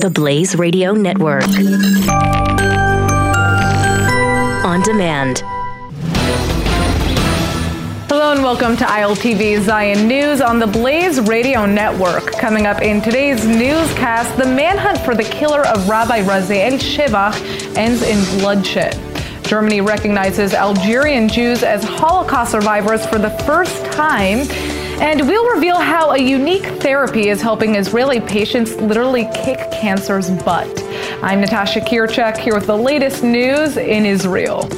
The Blaze Radio Network. On demand. Hello and welcome to ILTV Zion News on the Blaze Radio Network. Coming up in today's newscast, the manhunt for the killer of Rabbi Raziel Shevach ends in bloodshed. Germany recognizes Algerian Jews as Holocaust survivors for the first time. And we'll reveal how a unique therapy is helping Israeli patients literally kick cancer's butt. I'm Natasha Kirtchuk here with the latest news in Israel.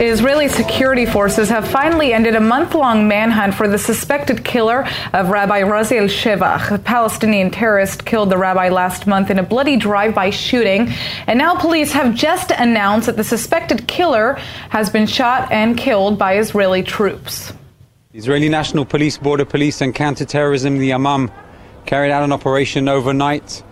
Israeli security forces have finally ended a month long manhunt for the suspected killer of Rabbi Raziel Shevach. The Palestinian terrorist killed the rabbi last month in a bloody drive by shooting. And now police have just announced that the suspected killer has been shot and killed by Israeli troops. The Israeli National Police, Border Police, and Counterterrorism, the Yamam, carried out an operation overnight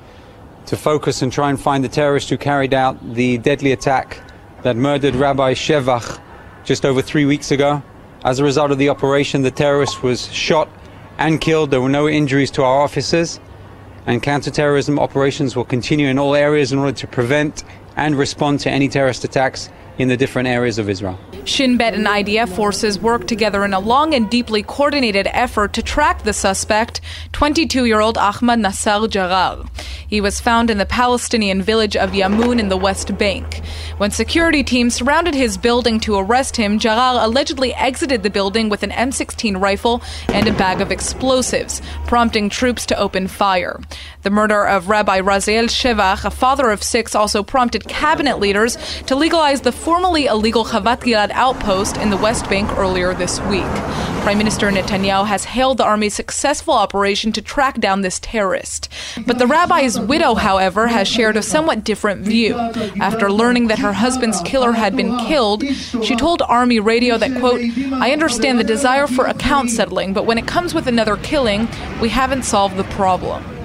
to focus and try and find the terrorist who carried out the deadly attack that murdered Rabbi Shevach just over three weeks ago. As a result of the operation, the terrorist was shot and killed. There were no injuries to our officers. And counterterrorism operations will continue in all areas in order to prevent and respond to any terrorist attacks in the different areas of Israel. Shin Bet and IDF forces worked together in a long and deeply coordinated effort to track the suspect, 22 year old Ahmad Nassar Jarar. He was found in the Palestinian village of Yamun in the West Bank. When security teams surrounded his building to arrest him, Jarar allegedly exited the building with an M16 rifle and a bag of explosives, prompting troops to open fire. The murder of Rabbi Raziel Shevach, a father of six, also prompted cabinet leaders to legalize the formerly illegal Chavat Gilad outpost in the West Bank earlier this week. Prime Minister Netanyahu has hailed the army's successful operation to track down this terrorist. But the rabbi's widow, however, has shared a somewhat different view. After learning that her husband's killer had been killed, she told Army Radio that, quote, I understand the desire for account settling, but when it comes with another killing, we haven't solved the problem.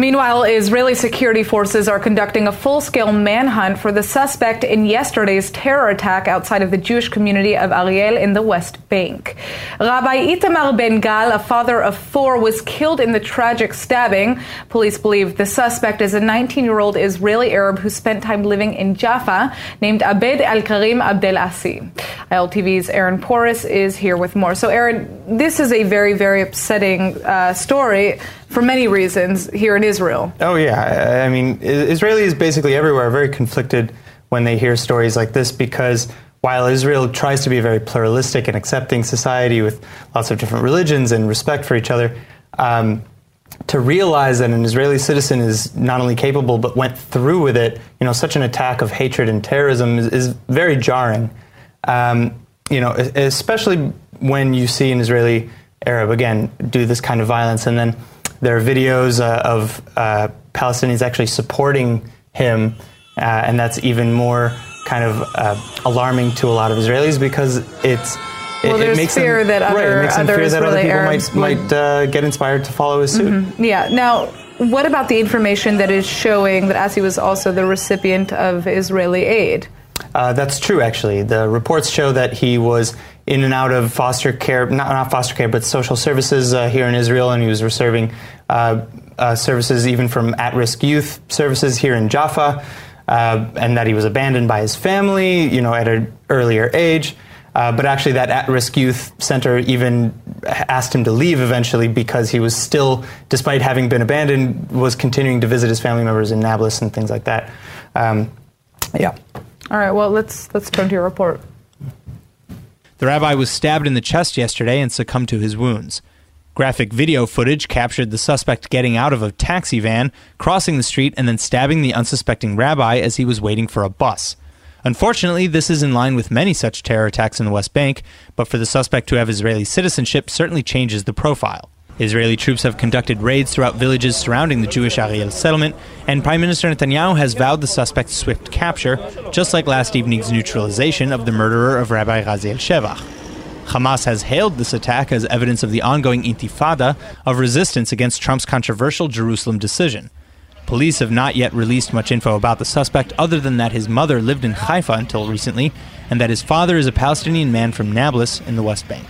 Meanwhile, Israeli security forces are conducting a full scale manhunt for the suspect in yesterday's terror attack outside of the Jewish community of Ariel in the West Bank. Rabbi Itamar Ben Gal, a father of four, was killed in the tragic stabbing. Police believe the suspect is a 19 year old Israeli Arab who spent time living in Jaffa named Abed Al Karim Abdelasi. ILTV's Aaron Porras is here with more. So, Aaron, this is a very, very upsetting uh, story for many reasons here in Israel. Oh, yeah. I mean, Israelis basically everywhere are very conflicted when they hear stories like this because while Israel tries to be a very pluralistic and accepting society with lots of different religions and respect for each other, um, to realize that an Israeli citizen is not only capable but went through with it, you know, such an attack of hatred and terrorism is, is very jarring. Um, you know, especially when you see an Israeli Arab again do this kind of violence, and then there are videos uh, of uh, Palestinians actually supporting him, uh, and that's even more kind of uh, alarming to a lot of Israelis because it's. It, well, it makes fear them, that other, right, it makes them other fear that other people Arabs might, might uh, get inspired to follow his suit. Mm-hmm. Yeah. Now, what about the information that is showing that Asi was also the recipient of Israeli aid? Uh, that's true, actually. The reports show that he was in and out of foster care, not, not foster care, but social services uh, here in Israel, and he was receiving uh, uh services even from at risk youth services here in Jaffa, uh, and that he was abandoned by his family, you know, at an earlier age. Uh, but actually, that at risk youth center even asked him to leave eventually because he was still, despite having been abandoned, was continuing to visit his family members in Nablus and things like that. Um, yeah. All right. Well, let's let's turn to your report. The rabbi was stabbed in the chest yesterday and succumbed to his wounds. Graphic video footage captured the suspect getting out of a taxi van, crossing the street, and then stabbing the unsuspecting rabbi as he was waiting for a bus. Unfortunately, this is in line with many such terror attacks in the West Bank, but for the suspect to have Israeli citizenship certainly changes the profile. Israeli troops have conducted raids throughout villages surrounding the Jewish Ariel settlement, and Prime Minister Netanyahu has vowed the suspect's swift capture, just like last evening's neutralization of the murderer of Rabbi Raziel Shevach. Hamas has hailed this attack as evidence of the ongoing intifada of resistance against Trump's controversial Jerusalem decision. Police have not yet released much info about the suspect other than that his mother lived in Haifa until recently and that his father is a Palestinian man from Nablus in the West Bank.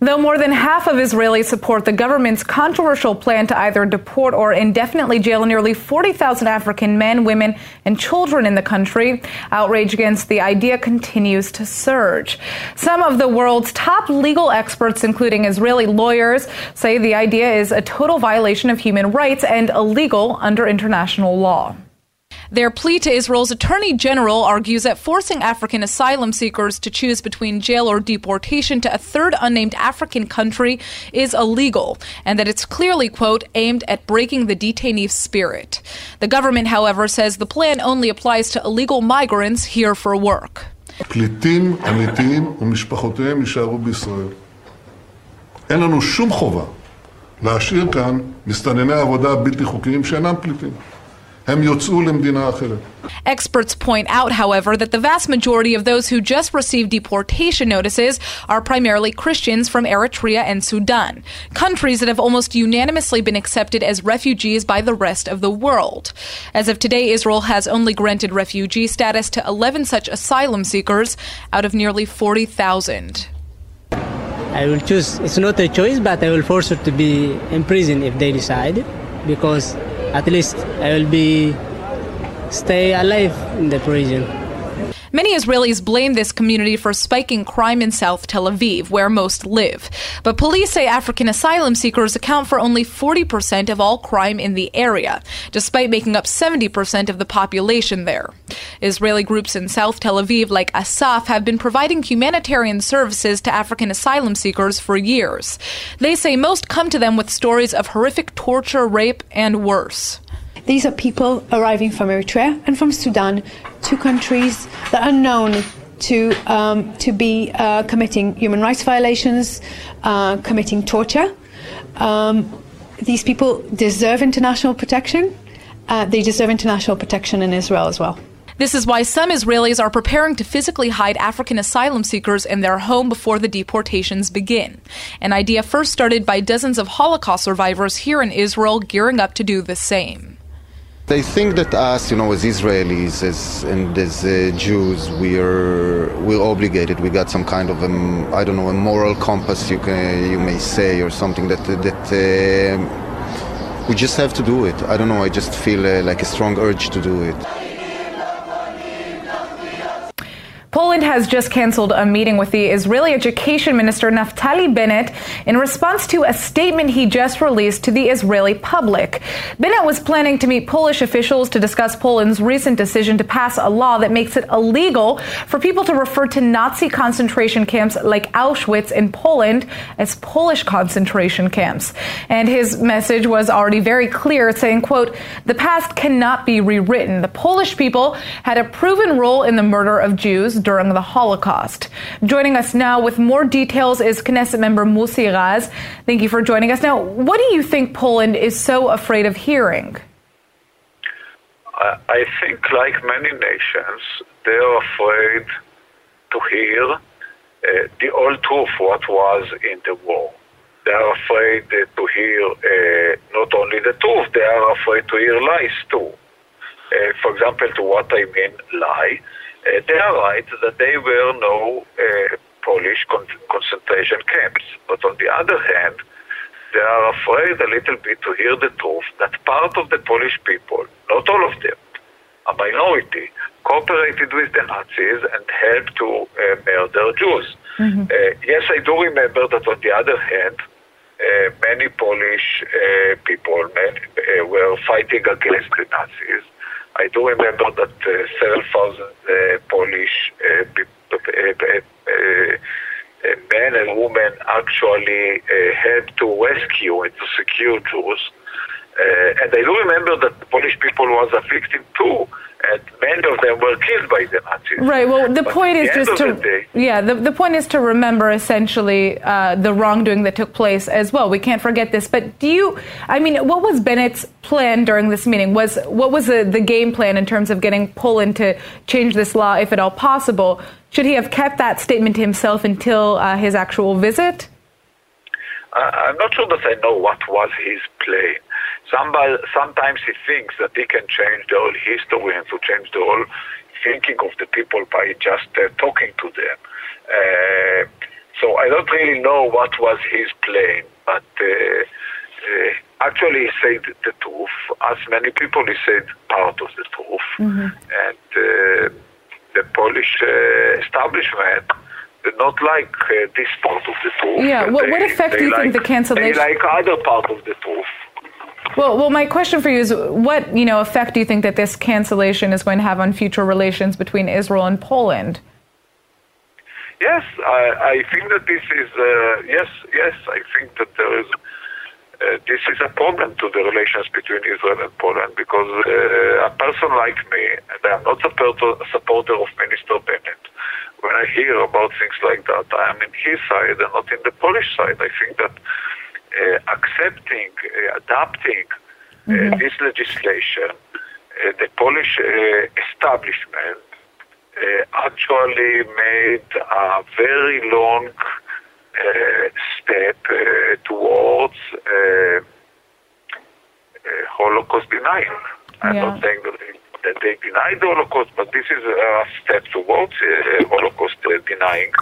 Though more than half of Israelis support the government's controversial plan to either deport or indefinitely jail nearly 40,000 African men, women, and children in the country, outrage against the idea continues to surge. Some of the world's top legal experts, including Israeli lawyers, say the idea is a total violation of human rights and illegal under international law. Their plea to Israel's Attorney General argues that forcing African asylum seekers to choose between jail or deportation to a third unnamed African country is illegal, and that it's clearly, quote, aimed at breaking the detainee's spirit. The government, however, says the plan only applies to illegal migrants here for work. פליטים אמיתיים ומשפחותיהם יישארו בישראל. אין לנו שום חובה להשאיר כאן מסתנני עבודה בלתי חוקיים שאינם פליטים. Experts point out, however, that the vast majority of those who just received deportation notices are primarily Christians from Eritrea and Sudan, countries that have almost unanimously been accepted as refugees by the rest of the world. As of today, Israel has only granted refugee status to 11 such asylum seekers out of nearly 40,000. I will choose, it's not a choice, but I will force her to be in prison if they decide because at least I will be stay alive in the prison. Many Israelis blame this community for spiking crime in South Tel Aviv, where most live. But police say African asylum seekers account for only 40% of all crime in the area, despite making up 70% of the population there. Israeli groups in South Tel Aviv, like Asaf, have been providing humanitarian services to African asylum seekers for years. They say most come to them with stories of horrific torture, rape, and worse. These are people arriving from Eritrea and from Sudan, two countries that are known to um, to be uh, committing human rights violations, uh, committing torture. Um, these people deserve international protection. Uh, they deserve international protection in Israel as well. This is why some Israelis are preparing to physically hide African asylum seekers in their home before the deportations begin. An idea first started by dozens of Holocaust survivors here in Israel gearing up to do the same. They think that us, you know, as Israelis as, and as uh, Jews, we are we're obligated. We got some kind of a, I don't know, a moral compass, you can you may say, or something that that uh, we just have to do it. I don't know. I just feel uh, like a strong urge to do it. Poland has just canceled a meeting with the Israeli Education Minister Naftali Bennett in response to a statement he just released to the Israeli public. Bennett was planning to meet Polish officials to discuss Poland's recent decision to pass a law that makes it illegal for people to refer to Nazi concentration camps like Auschwitz in Poland as Polish concentration camps. And his message was already very clear, saying, quote, the past cannot be rewritten. The Polish people had a proven role in the murder of Jews during the Holocaust. Joining us now with more details is Knesset member Mossi Raz. Thank you for joining us. Now, what do you think Poland is so afraid of hearing? I think, like many nations, they're afraid to hear uh, the old truth, what was in the war. They are afraid uh, to hear uh, not only the truth, they are afraid to hear lies too. Uh, for example, to what I mean lie, uh, they are right that they were no uh, Polish con- concentration camps. But on the other hand, they are afraid a little bit to hear the truth that part of the Polish people, not all of them, a minority, cooperated with the Nazis and helped to uh, murder Jews. Mm-hmm. Uh, yes, I do remember that on the other hand, uh, many Polish uh, people many, were fighting against the Nazis I do remember that uh, several thousand uh, Polish uh, men and women actually helped to rescue and to secure Jews. and I do remember that Polish people was afflicted too of them were killed by the Nazis. Right. Well, the but point is just to day, yeah. The, the point is to remember essentially uh, the wrongdoing that took place as well. We can't forget this. But do you? I mean, what was Bennett's plan during this meeting? Was what was the, the game plan in terms of getting Poland to change this law, if at all possible? Should he have kept that statement to himself until uh, his actual visit? I'm not sure that I know what was his plan. Somebody, sometimes he thinks that he can change the whole history and to change the whole thinking of the people by just uh, talking to them. Uh, so I don't really know what was his plan, but uh, uh, actually he said the truth. As many people, he said part of the truth. Mm-hmm. And uh, the Polish uh, establishment did not like uh, this part of the truth. Yeah, what- what effect do you think the cancellation- They like other part of the truth. Well, well, my question for you is, what you know effect do you think that this cancellation is going to have on future relations between Israel and Poland? Yes, I, I think that this is uh, yes, yes. I think that there is uh, this is a problem to the relations between Israel and Poland because uh, a person like me, and I'm not a supporter, supporter of Minister Bennett. When I hear about things like that, I am in his side and not in the Polish side. I think that accepting, uh, adapting uh, this legislation, uh, the Polish uh, establishment uh, actually made a very long uh, step uh, towards uh, uh, Holocaust denying. I'm Yeah. not saying that that they denied the Holocaust, but this is a step towards uh, Holocaust uh, denying,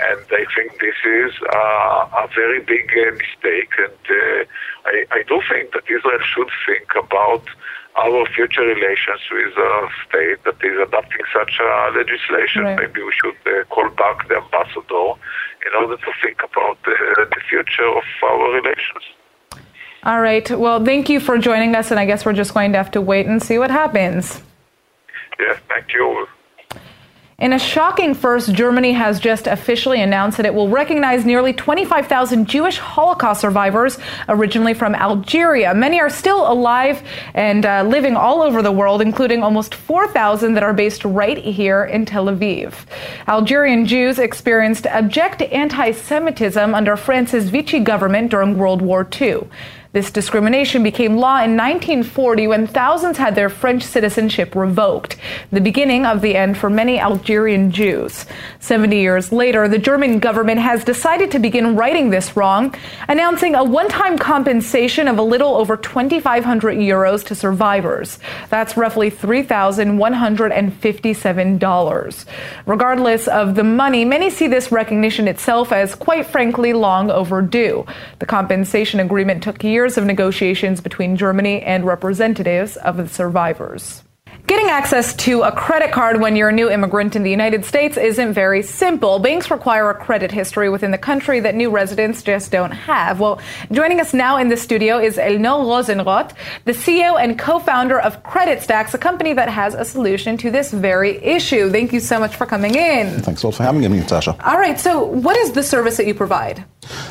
and I think this is uh, a very big uh, mistake. And uh, I, I do think that Israel should think about our future relations with a state that is adopting such a legislation. Right. Maybe we should uh, call back the ambassador in order to think about uh, the future of our relations. All right. Well, thank you for joining us, and I guess we're just going to have to wait and see what happens. Yes, thank you. In a shocking first, Germany has just officially announced that it will recognize nearly 25,000 Jewish Holocaust survivors originally from Algeria. Many are still alive and uh, living all over the world, including almost 4,000 that are based right here in Tel Aviv. Algerian Jews experienced abject anti Semitism under France's Vichy government during World War II. This discrimination became law in 1940 when thousands had their French citizenship revoked, the beginning of the end for many Algerian Jews. 70 years later, the German government has decided to begin righting this wrong, announcing a one time compensation of a little over 2,500 euros to survivors. That's roughly $3,157. Regardless of the money, many see this recognition itself as, quite frankly, long overdue. The compensation agreement took years of negotiations between Germany and representatives of the survivors. Getting access to a credit card when you're a new immigrant in the United States isn't very simple. Banks require a credit history within the country that new residents just don't have. Well, joining us now in the studio is Elno Rosenroth, the CEO and co-founder of Credit Stacks, a company that has a solution to this very issue. Thank you so much for coming in. Thanks a lot for having me, Natasha. All right, so what is the service that you provide?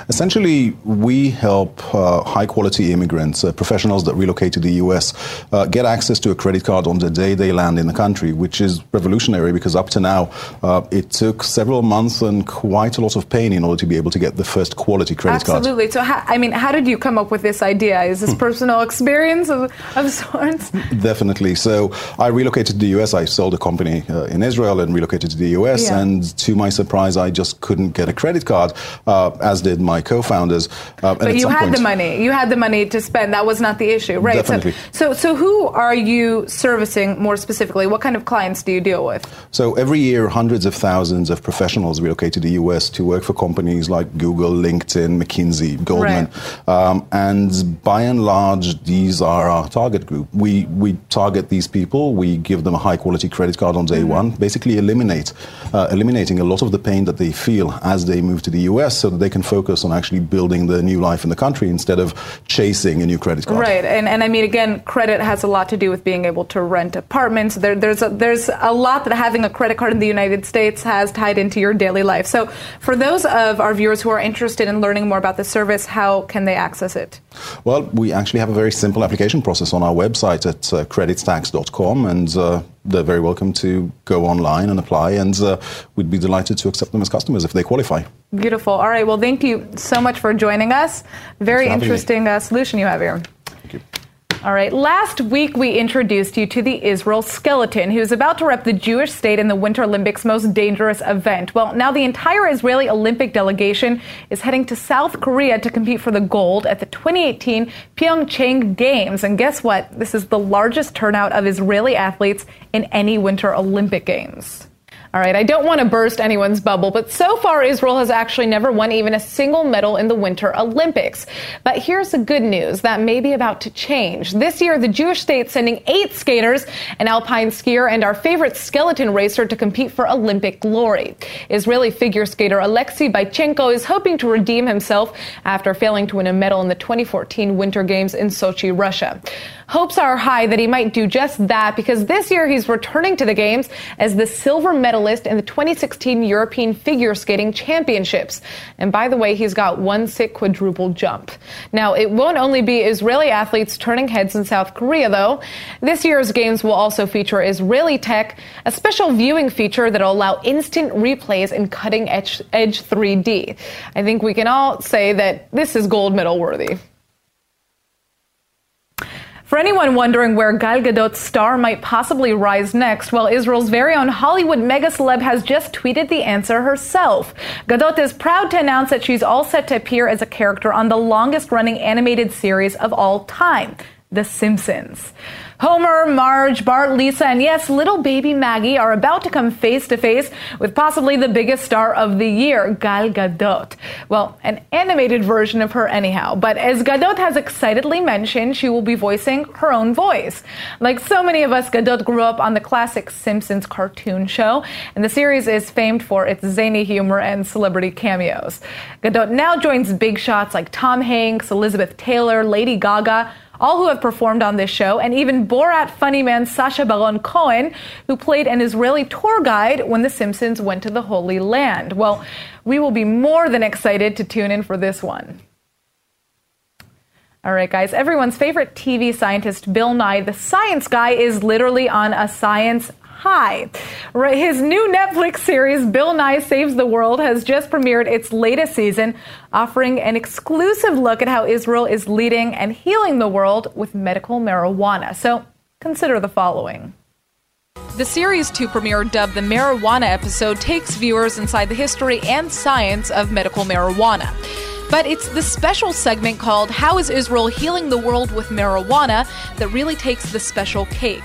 Essentially, we help uh, high quality immigrants, uh, professionals that relocate to the US, uh, get access to a credit card on the day they land in the country, which is revolutionary because up to now, uh, it took several months and quite a lot of pain in order to be able to get the first quality credit card. Absolutely. So, how, I mean, how did you come up with this idea? Is Hmm. this personal experience of, of sorts? Definitely. So I relocated to the US. I sold a company uh, in Israel and relocated to the US. Yeah. And to my surprise, I just couldn't get a credit card, uh, as did my co-founders. Uh, But you had point- the money. You had the money to spend. That was not the issue, right? Definitely. So, so, so who are you servicing more specifically? What kind of clients do you deal with? So every year, hundreds of thousands of professionals relocate to the US to work for companies like Google, LinkedIn, McKinsey, Goldman. Um, and by and large, these are our target group. We, we target these people. We give them a high quality credit card on day one, basically eliminate, uh, eliminating a lot of the pain that they feel as they move to the US so that they can focus on actually building the new life in the country instead of chasing a new credit card. Right, and and I mean, again, credit has a lot to do with being able to rent apartments. There, there's a, there's a lot that having a credit card in the United States has tied into your daily life. So, for those of our viewers who are interested in learning more about the service, how can they access it? Well, we actually have a very simple application process on our website at uh, creditstacks.com, and uh, they're very welcome to go online and apply, and uh, we'd be delighted to accept them as customers if they qualify. Beautiful. All right. Well, thank you so much for joining us. Very for having me. interesting uh, solution you have here. All right. Last week, we introduced you to the Israel skeleton, who's about to rep the Jewish state in the Winter Olympics' most dangerous event. Well, now the entire Israeli Olympic delegation is heading to South Korea to compete for the gold at the 2018 Pyeongchang Games. And guess what? This is the largest turnout of Israeli athletes in any Winter Olympic Games. All right, I don't want to burst anyone's bubble, but so far Israel has actually never won even a single medal in the Winter Olympics. But here's the good news that may be about to change. This year, the Jewish state sending eight skaters, an alpine skier, and our favorite skeleton racer to compete for Olympic glory. Israeli figure skater Alexei Bychenko is hoping to redeem himself after failing to win a medal in the 2014 Winter Games in Sochi, Russia. Hopes are high that he might do just that because this year he's returning to the Games as the silver medalist in the 2016 European Figure Skating Championships. And by the way, he's got one sick quadruple jump. Now, it won't only be Israeli athletes turning heads in South Korea, though. This year's Games will also feature Israeli tech, a special viewing feature that will allow instant replays in cutting edge 3D. I think we can all say that this is gold medal worthy. For anyone wondering where Gal Gadot's star might possibly rise next, well, Israel's very own Hollywood mega celeb has just tweeted the answer herself. Gadot is proud to announce that she's all set to appear as a character on the longest running animated series of all time, The Simpsons. Homer, Marge, Bart, Lisa, and yes, little baby Maggie are about to come face to face with possibly the biggest star of the year, Gal Gadot. Well, an animated version of her, anyhow. But as Gadot has excitedly mentioned, she will be voicing her own voice. Like so many of us, Gadot grew up on the classic Simpsons cartoon show, and the series is famed for its zany humor and celebrity cameos. Gadot now joins big shots like Tom Hanks, Elizabeth Taylor, Lady Gaga, all who have performed on this show, and even Borat funny man Sacha Baron Cohen, who played an Israeli tour guide when The Simpsons went to the Holy Land. Well, we will be more than excited to tune in for this one. All right, guys, everyone's favorite TV scientist, Bill Nye, the science guy, is literally on a science high. His new Netflix series, Bill Nye Saves the World, has just premiered its latest season, offering an exclusive look at how Israel is leading and healing the world with medical marijuana. So consider the following. The series 2 premiere, dubbed the Marijuana episode, takes viewers inside the history and science of medical marijuana. But it's the special segment called How is Israel Healing the World with Marijuana that really takes the special cake.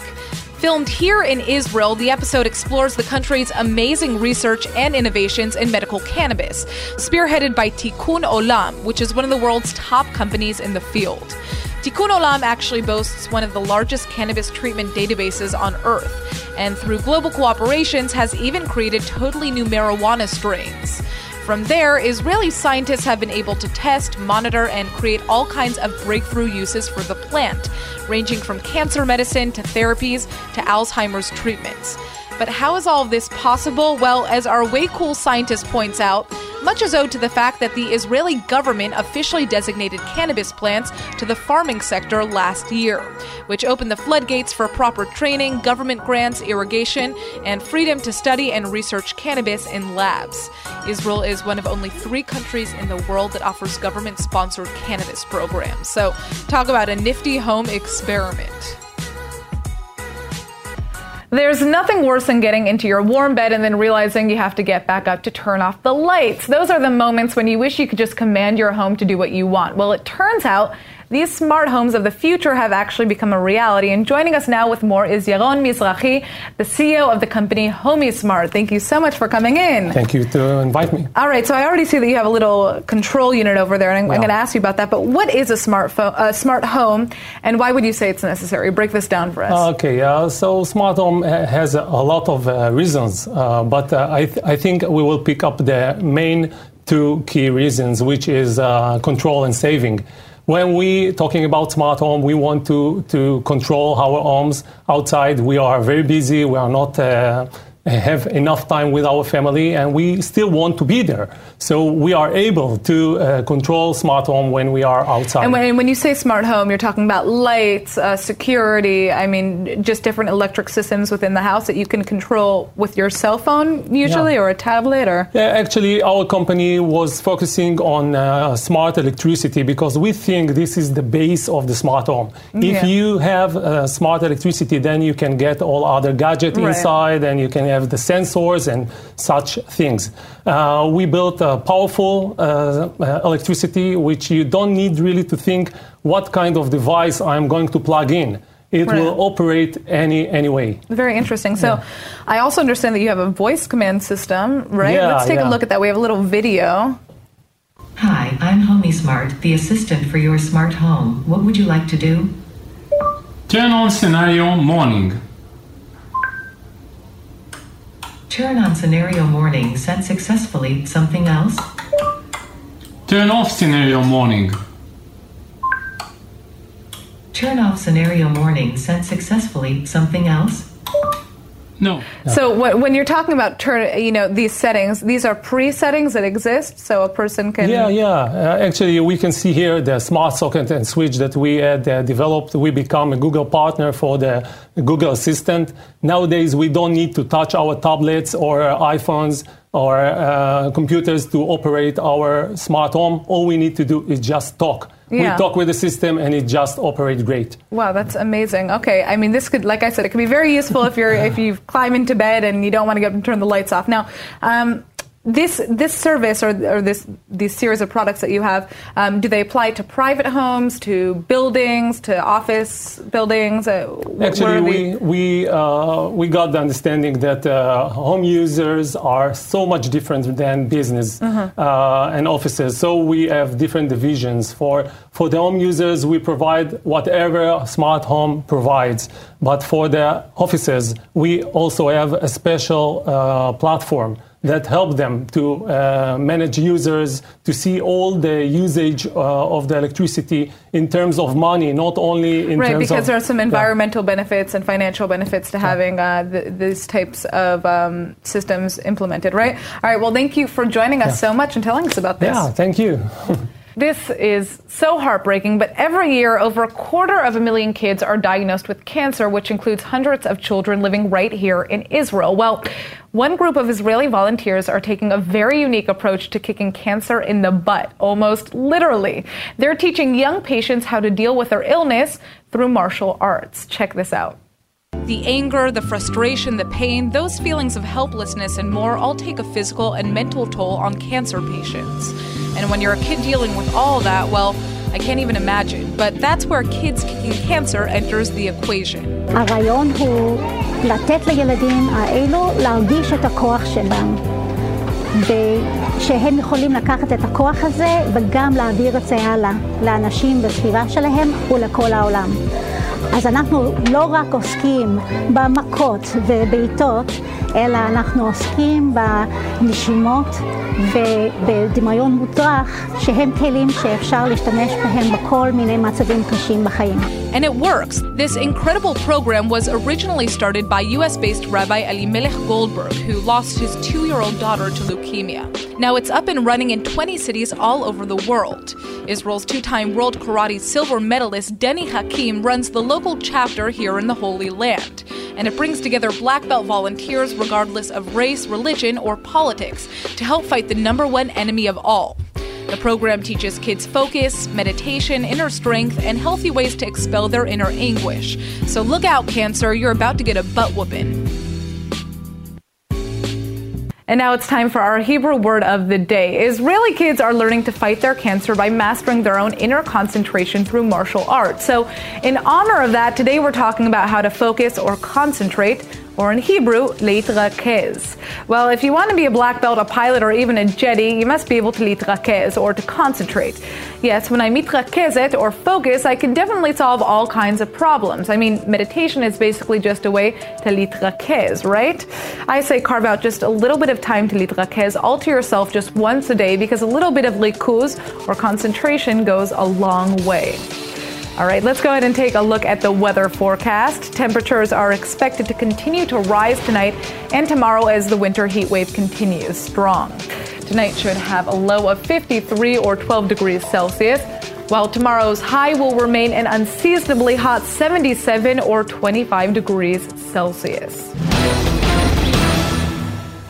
Filmed here in Israel, the episode explores the country's amazing research and innovations in medical cannabis, spearheaded by Tikkun Olam, which is one of the world's top companies in the field. Tikkun Olam actually boasts one of the largest cannabis treatment databases on Earth, and through global cooperations has even created totally new marijuana strains. From there, Israeli scientists have been able to test, monitor, and create all kinds of breakthrough uses for the plant, ranging from cancer medicine to therapies to Alzheimer's treatments. But how is all of this possible? Well, as our way cool scientist points out, much is owed to the fact that the Israeli government officially designated cannabis plants to the farming sector last year, which opened the floodgates for proper training, government grants, irrigation, and freedom to study and research cannabis in labs. Israel is one of only three countries in the world that offers government sponsored cannabis programs. So, talk about a nifty home experiment. There's nothing worse than getting into your warm bed and then realizing you have to get back up to turn off the lights. Those are the moments when you wish you could just command your home to do what you want. Well, it turns out these smart homes of the future have actually become a reality. And joining us now with more is Yaron Mizrahi, the CEO of the company Homey Smart. Thank you so much for coming in. Thank you to invite me. All right, so I already see that you have a little control unit over there, and I'm, yeah. I'm going to ask you about that. But what is a smartphone, a smart home, and why would you say it's necessary? Break this down for us. Okay, uh, so smart home has a lot of uh, reasons, uh, but uh, I, th- I think we will pick up the main two key reasons, which is uh, control and saving when we talking about smart home, we want to, to control our homes outside. We are very busy. We are not uh, have enough time with our family and we still want to be there. So we are able to uh, control smart home when we are outside. And when, when you say smart home, you're talking about lights, uh, security, I mean, just different electric systems within the house that you can control with your cell phone usually Yeah. or a tablet or. Yeah, actually, our company was focusing on uh, smart electricity because we think this is the base of the smart home. If Yeah. you have uh, smart electricity, then you can get all other gadgets Right. inside and you can have the sensors and such things. Uh, we built a powerful uh, uh, electricity which you don't need really to think what kind of device I'm going to plug in. It Right. will operate any any way. Very interesting. So, I also understand that you have a voice command system, right? Yeah, Let's take a look at that. We have a little video. Hi, I'm HomieSmart, the assistant for your smart home. What would you like to do? Turn on scenario morning. Turn on scenario morning set successfully. Something else? Turn off scenario morning. Turn off scenario morning set successfully. Something else? No. So, wh- when you're talking about turn, you know, these settings, these are pre-settings that exist, so a person can. Yeah, yeah. Uh, actually, we can see here the smart socket and switch that we had uh, developed. We become a Google partner for the Google Assistant. Nowadays, we don't need to touch our tablets or uh, iPhones or uh, computers to operate our smart home. All we need to do is just talk. Yeah. We talk with the system, and it just operates great. Wow, that's amazing. Okay, I mean, this could, like I said, it could be very useful if you're if you climb into bed and you don't want to get up and turn the lights off. Now, um, this this service or, or this these series of products that you have, um, do they apply to private homes, to buildings, to office buildings? Uh, Actually, we we uh, we got the understanding that uh, home users are so much different than business Mhm. uh, and offices. So we have different divisions. For for the home users, we provide whatever smart home provides. But for the offices, we also have a special uh, platform that help them to uh, manage users, to see all the usage uh, of the electricity in terms of money, not only in right, terms because there are some Yeah. environmental benefits and financial benefits to having uh, th- these types of um, systems implemented, right? All right, well, thank you for joining us so much and telling us about this. Yeah, thank you. This is so heartbreaking, but every year, over a quarter of a million kids are diagnosed with cancer, which includes hundreds of children living right here in Israel. Well, one group of Israeli volunteers are taking a very unique approach to kicking cancer in the butt, almost literally. They're teaching young patients how to deal with their illness through martial arts. Check this out. The anger, the frustration, the pain, those feelings of helplessness and more all take a physical and mental toll on cancer patients. And when you're a kid dealing with all that, well, I can't even imagine. But that's where Kids Kicking Cancer enters the equation. הרעיון הוא לתת לילדים האלו להרגיש את הכוח שלהם. ושהם יכולים לקחת את הכוח הזה וגם להעביר את זה הלאה לאנשים בסביבה שלהם ולכל העולם. אז אנחנו לא רק עוסקים במכות ובעיטות, אלא אנחנו עוסקים בנשימות ובדמיון מודרך, שהם כלים שאפשר להשתמש בהם בכל מיני מצבים קשים בחיים. And it works. This incredible program was originally started by US based Rabbi Elimelech Goldberg, who lost his two year old daughter to leukemia. Now it's up and running in 20 cities all over the world. Israel's two time World Karate silver medalist Denny Hakim runs the local chapter here in the Holy Land. And it brings together black belt volunteers regardless of race, religion, or politics to help fight the number one enemy of all the program teaches kids focus, meditation, inner strength, and healthy ways to expel their inner anguish. So look out, Cancer, you're about to get a butt whooping. And now it's time for our Hebrew word of the day. Israeli kids are learning to fight their cancer by mastering their own inner concentration through martial arts. So, in honor of that, today we're talking about how to focus or concentrate, or in Hebrew, litrakez. Well, if you want to be a black belt, a pilot, or even a Jedi, you must be able to litrakez, or to concentrate. Yes, when I mitrakezet, or focus, I can definitely solve all kinds of problems. I mean, meditation is basically just a way to litrakez, right? I say carve out just a little bit of time to litrakez, to yourself just once a day, because a little bit of likuz, or concentration, goes a long way. All right, let's go ahead and take a look at the weather forecast. Temperatures are expected to continue to rise tonight and tomorrow as the winter heat wave continues strong. Tonight should have a low of 53 or 12 degrees Celsius, while tomorrow's high will remain an unseasonably hot 77 or 25 degrees Celsius.